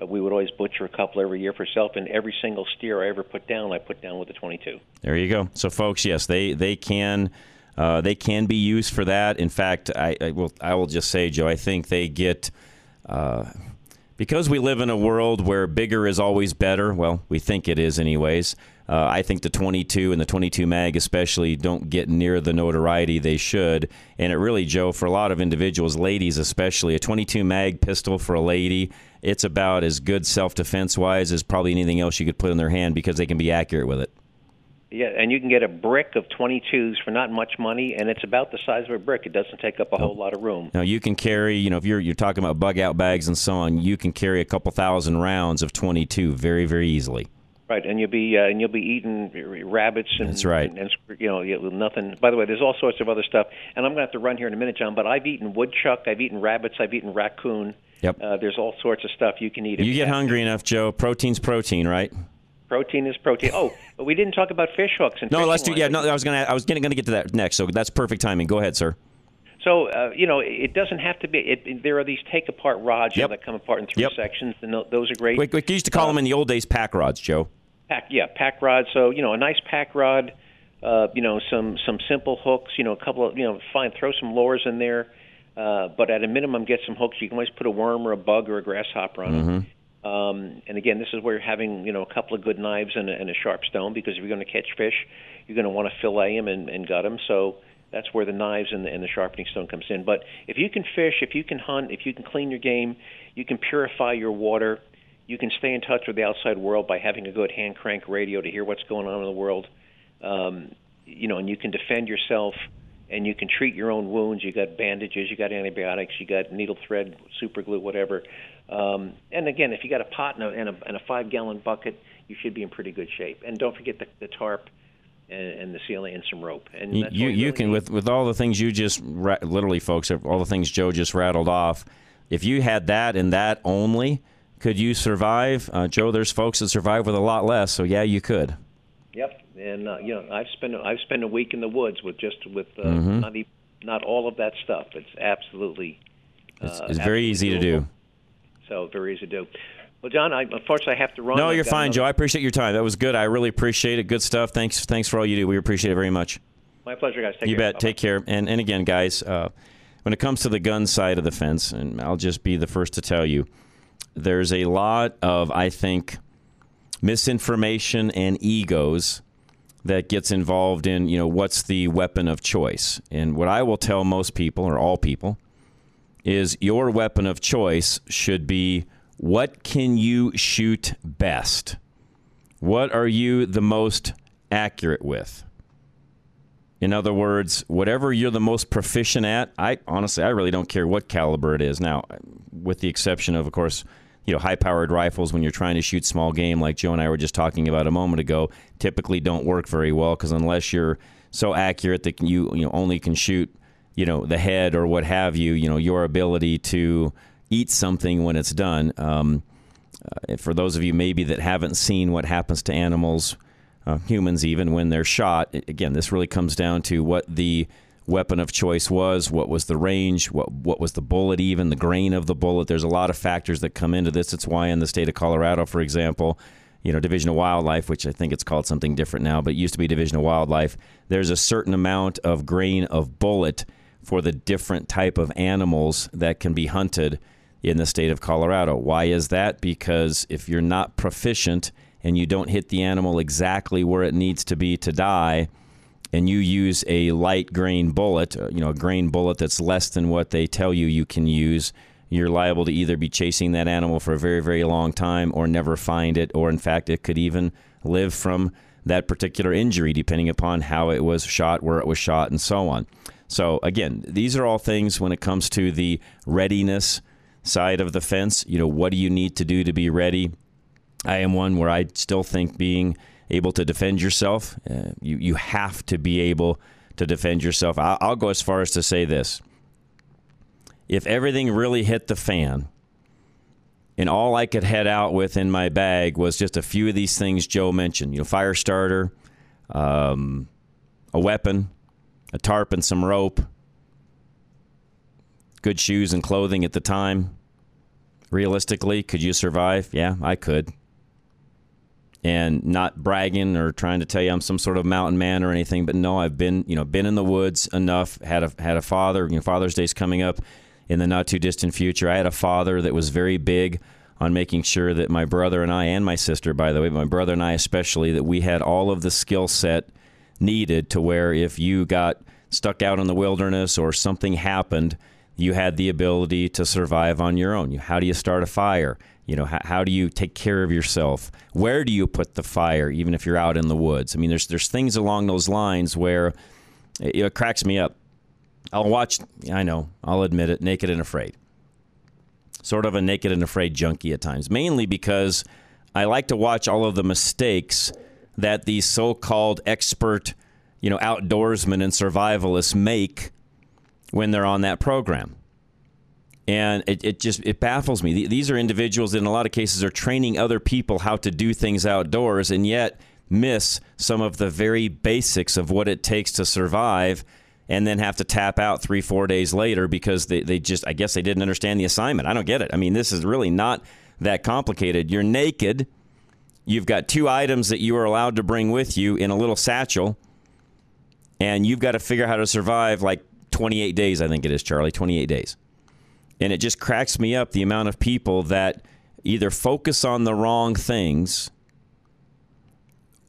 uh, we would always butcher a couple every year for self, and every single steer I ever put down, I put down with a 22. There you go. So, folks, yes, they they can. Uh, they can be used for that. In fact, I, I, will. I will just say, Joe. I think they get uh, because we live in a world where bigger is always better. Well, we think it is, anyways. Uh, I think the 22 and the 22 mag, especially, don't get near the notoriety they should. And it really, Joe, for a lot of individuals, ladies especially, a 22 mag pistol for a lady, it's about as good self defense wise as probably anything else you could put in their hand because they can be accurate with it. Yeah, and you can get a brick of 22s for not much money, and it's about the size of a brick. It doesn't take up a whole lot of room. Now you can carry, you know, if you're you're talking about bug out bags and so on, you can carry a couple thousand rounds of 22 very very easily. Right, and you'll be uh, and you'll be eating rabbits and that's right. And, and you know nothing. By the way, there's all sorts of other stuff, and I'm going to have to run here in a minute, John. But I've eaten woodchuck, I've eaten rabbits, I've eaten raccoon. Yep. Uh, there's all sorts of stuff you can eat. You get hungry enough, Joe. Protein's protein, right? Protein is protein. Oh, but we didn't talk about fish hooks and no. Let's do. Yeah, no. I was gonna. I was gonna, gonna get to that next. So that's perfect timing. Go ahead, sir. So uh, you know, it doesn't have to be. It, there are these take apart rods yep. that come apart in three yep. sections, and those are great. We, we used to call uh, them in the old days pack rods, Joe. Pack, yeah, pack rod. So you know, a nice pack rod. Uh, you know, some some simple hooks. You know, a couple of you know, fine. Throw some lures in there. Uh, but at a minimum, get some hooks. You can always put a worm or a bug or a grasshopper on mm-hmm. them. Um, and again, this is where you're having you know a couple of good knives and a, and a sharp stone because if you're going to catch fish, you're going to want to fillet them and, and gut them. So that's where the knives and the, and the sharpening stone comes in. But if you can fish, if you can hunt, if you can clean your game, you can purify your water. You can stay in touch with the outside world by having a good hand crank radio to hear what's going on in the world. Um, you know, and you can defend yourself and you can treat your own wounds. You got bandages, you got antibiotics, you got needle thread, super glue, whatever. Um, and again, if you got a pot and a, and a, and a five gallon bucket, you should be in pretty good shape. And don't forget the, the tarp and, and the ceiling and some rope. And you you, really can need. with with all the things you just ra- literally, folks, all the things Joe just rattled off. If you had that and that only, could you survive, uh, Joe? There's folks that survive with a lot less. So yeah, you could. Yep, and uh, you know I've spent I've spent a week in the woods with just with uh, Mhm. not even, not all of that stuff. It's absolutely It's, uh, it's very absolutely easy to do. So very easy to do. Well, John, I, unfortunately, I have to run. No, you're fine, another- Joe. I appreciate your time. That was good. I really appreciate it. Good stuff. Thanks. Thanks for all you do. We appreciate it very much. My pleasure, guys. Take you care. bet. Take care. And and again, guys, uh, when it comes to the gun side of the fence, and I'll just be the first to tell you, there's a lot of I think misinformation and egos that gets involved in you know what's the weapon of choice. And what I will tell most people or all people is your weapon of choice should be what can you shoot best? What are you the most accurate with? In other words, whatever you're the most proficient at, I honestly, I really don't care what caliber it is. Now, with the exception of, of course, you know, high-powered rifles when you're trying to shoot small game, like Joe and I were just talking about a moment ago, typically don't work very well because unless you're so accurate that you you know only can shoot you know the head or what have you, you know, your ability to eat something when it's done. Um, uh, for those of you maybe that haven't seen what happens to animals uh, humans even when they're shot. Again, this really comes down to what the weapon of choice was, what was the range, what what was the bullet, even the grain of the bullet. There's a lot of factors that come into this. It's why in the state of Colorado, for example, you know, Division of Wildlife, which I think it's called something different now, but used to be Division of Wildlife. There's a certain amount of grain of bullet for the different type of animals that can be hunted in the state of Colorado. Why is that? Because if you're not proficient and you don't hit the animal exactly where it needs to be to die, and you use a light grain bullet, uh, you know, a grain bullet that's less than what they tell you you can use, you're liable to either be chasing that animal for a very, very long time or never find it, or in fact, it could even live from that particular injury, depending upon how it was shot, where it was shot, and so on. So, again, these are all things when it comes to the readiness side of the fence. You know, what do you need to do to be ready? I am one where I still think being able to defend yourself, uh, you, you have to be able to defend yourself. I'll, I'll go as far as to say this. If everything really hit the fan, and all I could head out with in my bag was just a few of these things Joe mentioned, you know, fire starter, um, a weapon, a tarp and some rope, good shoes and clothing at the time. Realistically, could you survive? Yeah, I could and not bragging or trying to tell you I'm some sort of mountain man or anything. But no, I've been you know been in the woods enough. Had a had a father. You know, Father's Day's coming up in the not too distant future. I had a father that was very big on making sure that my brother and I and my sister, by the way, my brother and I especially, that we had all of the skill set needed to where if you got stuck out in the wilderness or something happened, you had the ability to survive on your own. How do you start a fire? You know, how, how, do you take care of yourself? Where do you put the fire, even if you're out in the woods? I mean, there's there's things along those lines where it, it cracks me up. I'll watch. I know. I'll admit it. Naked and Afraid. Sort of a naked and afraid junkie at times, mainly because I like to watch all of the mistakes that these so-called expert, you know, outdoorsmen and survivalists make when they're on that program and it, it just it baffles me. These are individuals that in a lot of cases are training other people how to do things outdoors and yet miss some of the very basics of what it takes to survive and then have to tap out three four days later because they, they just i guess they didn't understand the assignment. I don't get it. I mean this is really not that complicated. You're naked. You've got two items that you are allowed to bring with you in a little satchel. And you've got to figure out how to survive like 28 days i think it is charlie 28 days and it just cracks me up the amount of people that either focus on the wrong things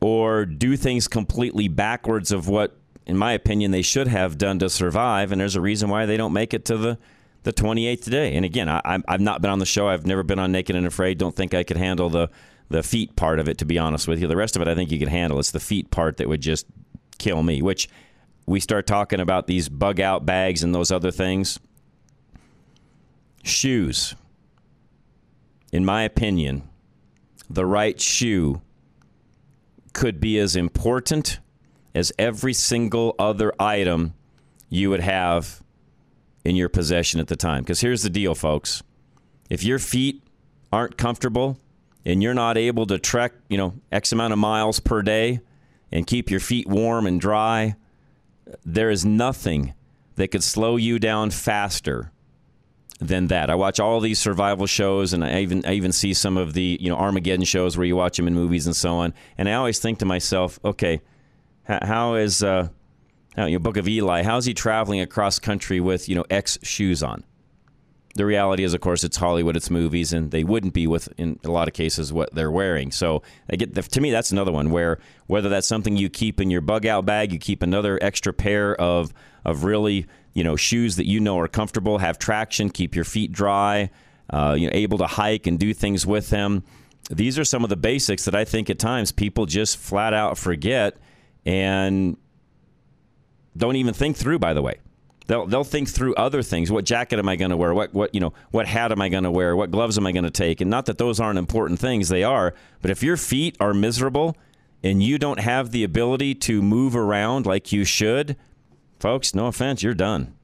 or do things completely backwards of what, in my opinion, they should have done to survive. And there's a reason why they don't make it to the, the 28th day. And again, I, I've not been on the show. I've never been on Naked and Afraid. Don't think I could handle the, the feet part of it, to be honest with you. The rest of it, I think you could handle. It's the feet part that would just kill me, which we start talking about these bug out bags and those other things shoes. In my opinion, the right shoe could be as important as every single other item you would have in your possession at the time. Because here's the deal, folks. If your feet aren't comfortable and you're not able to trek, you know, X amount of miles per day and keep your feet warm and dry, there is nothing that could slow you down faster than that. I watch all these survival shows, and I even I even see some of the you know Armageddon shows where you watch them in movies and so on. And I always think to myself, okay, how is uh, you know, Book of Eli? How's he traveling across country with you know X shoes on? The reality is, of course, it's Hollywood, it's movies, and they wouldn't be with, in a lot of cases, what they're wearing. So, I get the, to me, that's another one where whether that's something you keep in your bug out bag, you keep another extra pair of of really you know shoes that you know are comfortable, have traction, keep your feet dry, uh, you know, able to hike and do things with them. These are some of the basics that I think at times people just flat out forget and don't even think through. By the way, they'll they'll think through other things. What jacket am I going to wear? What what you know? What hat am I going to wear? What gloves am I going to take? And not that those aren't important things, they are. But if your feet are miserable and you don't have the ability to move around like you should, folks, no offense, you're done.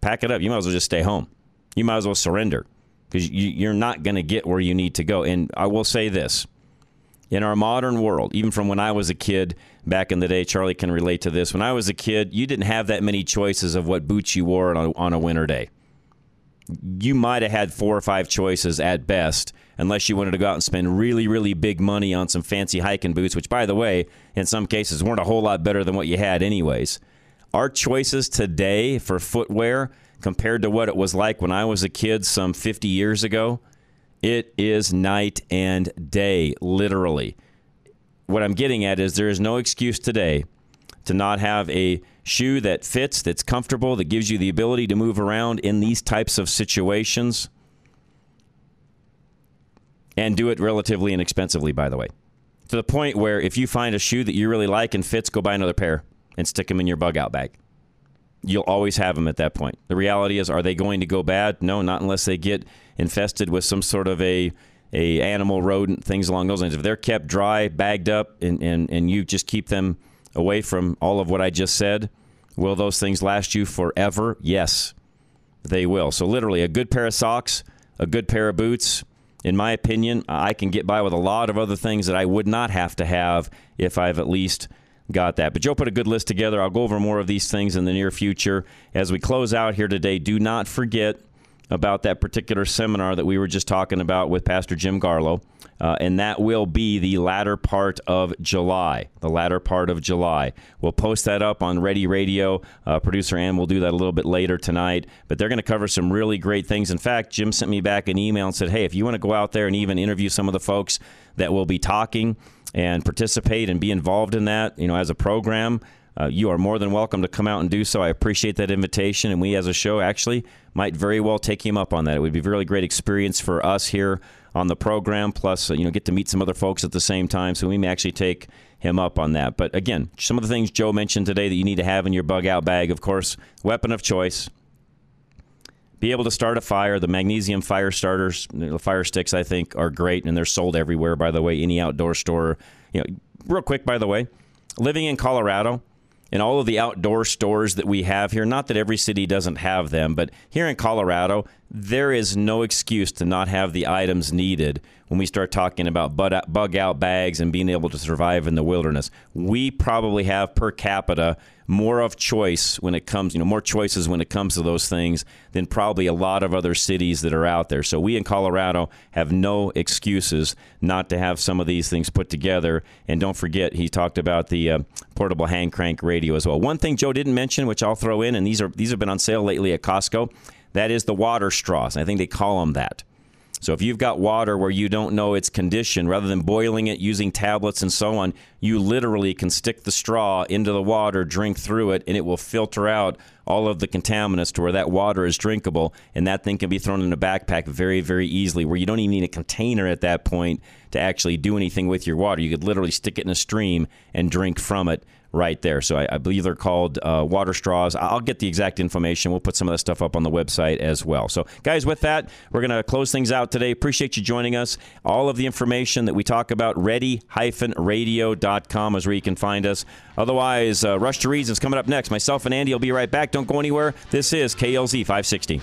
Pack it up. You might as well just stay home. You might as well surrender because you, you're not going to get where you need to go. And I will say this in our modern world, even from when I was a kid back in the day, Charlie can relate to this. When I was a kid, you didn't have that many choices of what boots you wore on a, on a winter day. You might have had four or five choices at best, unless you wanted to go out and spend really, really big money on some fancy hiking boots, which, by the way, in some cases weren't a whole lot better than what you had, anyways. Our choices today for footwear compared to what it was like when I was a kid some 50 years ago it is night and day, literally. What I'm getting at is there is no excuse today to not have a shoe that fits, that's comfortable, that gives you the ability to move around in these types of situations and do it relatively inexpensively, by the way. To the point where if you find a shoe that you really like and fits, go buy another pair and stick them in your bug out bag. You'll always have them at that point. The reality is, are they going to go bad? No, not unless they get infested with some sort of a a animal, rodent, things along those lines. If they're kept dry, bagged up, and, and, and you just keep them away from all of what I just said, will those things last you forever? Yes, they will. So, literally, a good pair of socks, a good pair of boots, in my opinion, I can get by with a lot of other things that I would not have to have if I've at least got that. But Joe put a good list together. I'll go over more of these things in the near future. As we close out here today, do not forget about that particular seminar that we were just talking about with Pastor Jim Garlow. Uh, and that will be the latter part of July. The latter part of July. We'll post that up on Ready Radio. Uh, Producer Ann will do that a little bit later tonight. But they're going to cover some really great things. In fact, Jim sent me back an email and said, hey, if you want to go out there and even interview some of the folks that will be talking and participate and be involved in that, you know, as a program, uh, you are more than welcome to come out and do so. I appreciate that invitation, and we as a show actually might very well take him up on that. It would be a really great experience for us here on the program. Plus, uh, you know, get to meet some other folks at the same time, so we may actually take him up on that. But again, some of the things Joe mentioned today that you need to have in your bug out bag, of course, weapon of choice. Be able to start a fire. The magnesium fire starters, the fire sticks, I think, are great, and they're sold everywhere. By the way, any outdoor store. You know, real quick, by the way, living in Colorado, and all of the outdoor stores that we have here. Not that every city doesn't have them, but here in Colorado, there is no excuse to not have the items needed when we start talking about bug out bags and being able to survive in the wilderness. We probably have per capita more of choice when it comes, you know, more choices when it comes to those things than probably a lot of other cities that are out there. So we in Colorado have no excuses not to have some of these things put together. And don't forget, he talked about the uh, portable hand crank radio as well. One thing Joe didn't mention, which I'll throw in, and these are these have been on sale lately at Costco, that is the water straws. I think they call them that. So if you've got water where you don't know its condition, rather than boiling it using tablets and so on, you literally can stick the straw into the water, drink through it, and it will filter out all of the contaminants to where that water is drinkable. And that thing can be thrown in a backpack very, very easily, where you don't even need a container at that point to actually do anything with your water. You could literally stick it in a stream and drink from it right there. So I, I believe they're called uh, water straws. I'll get the exact information. We'll put some of that stuff up on the website as well. So, guys, with that, we're going to close things out today. Appreciate you joining us. All of the information that we talk about, ready-radio.com is where you can find us. Otherwise, uh, Rush to Reason is coming up next. Myself and Andy will be right back. Don't go anywhere. This is KLZ 560.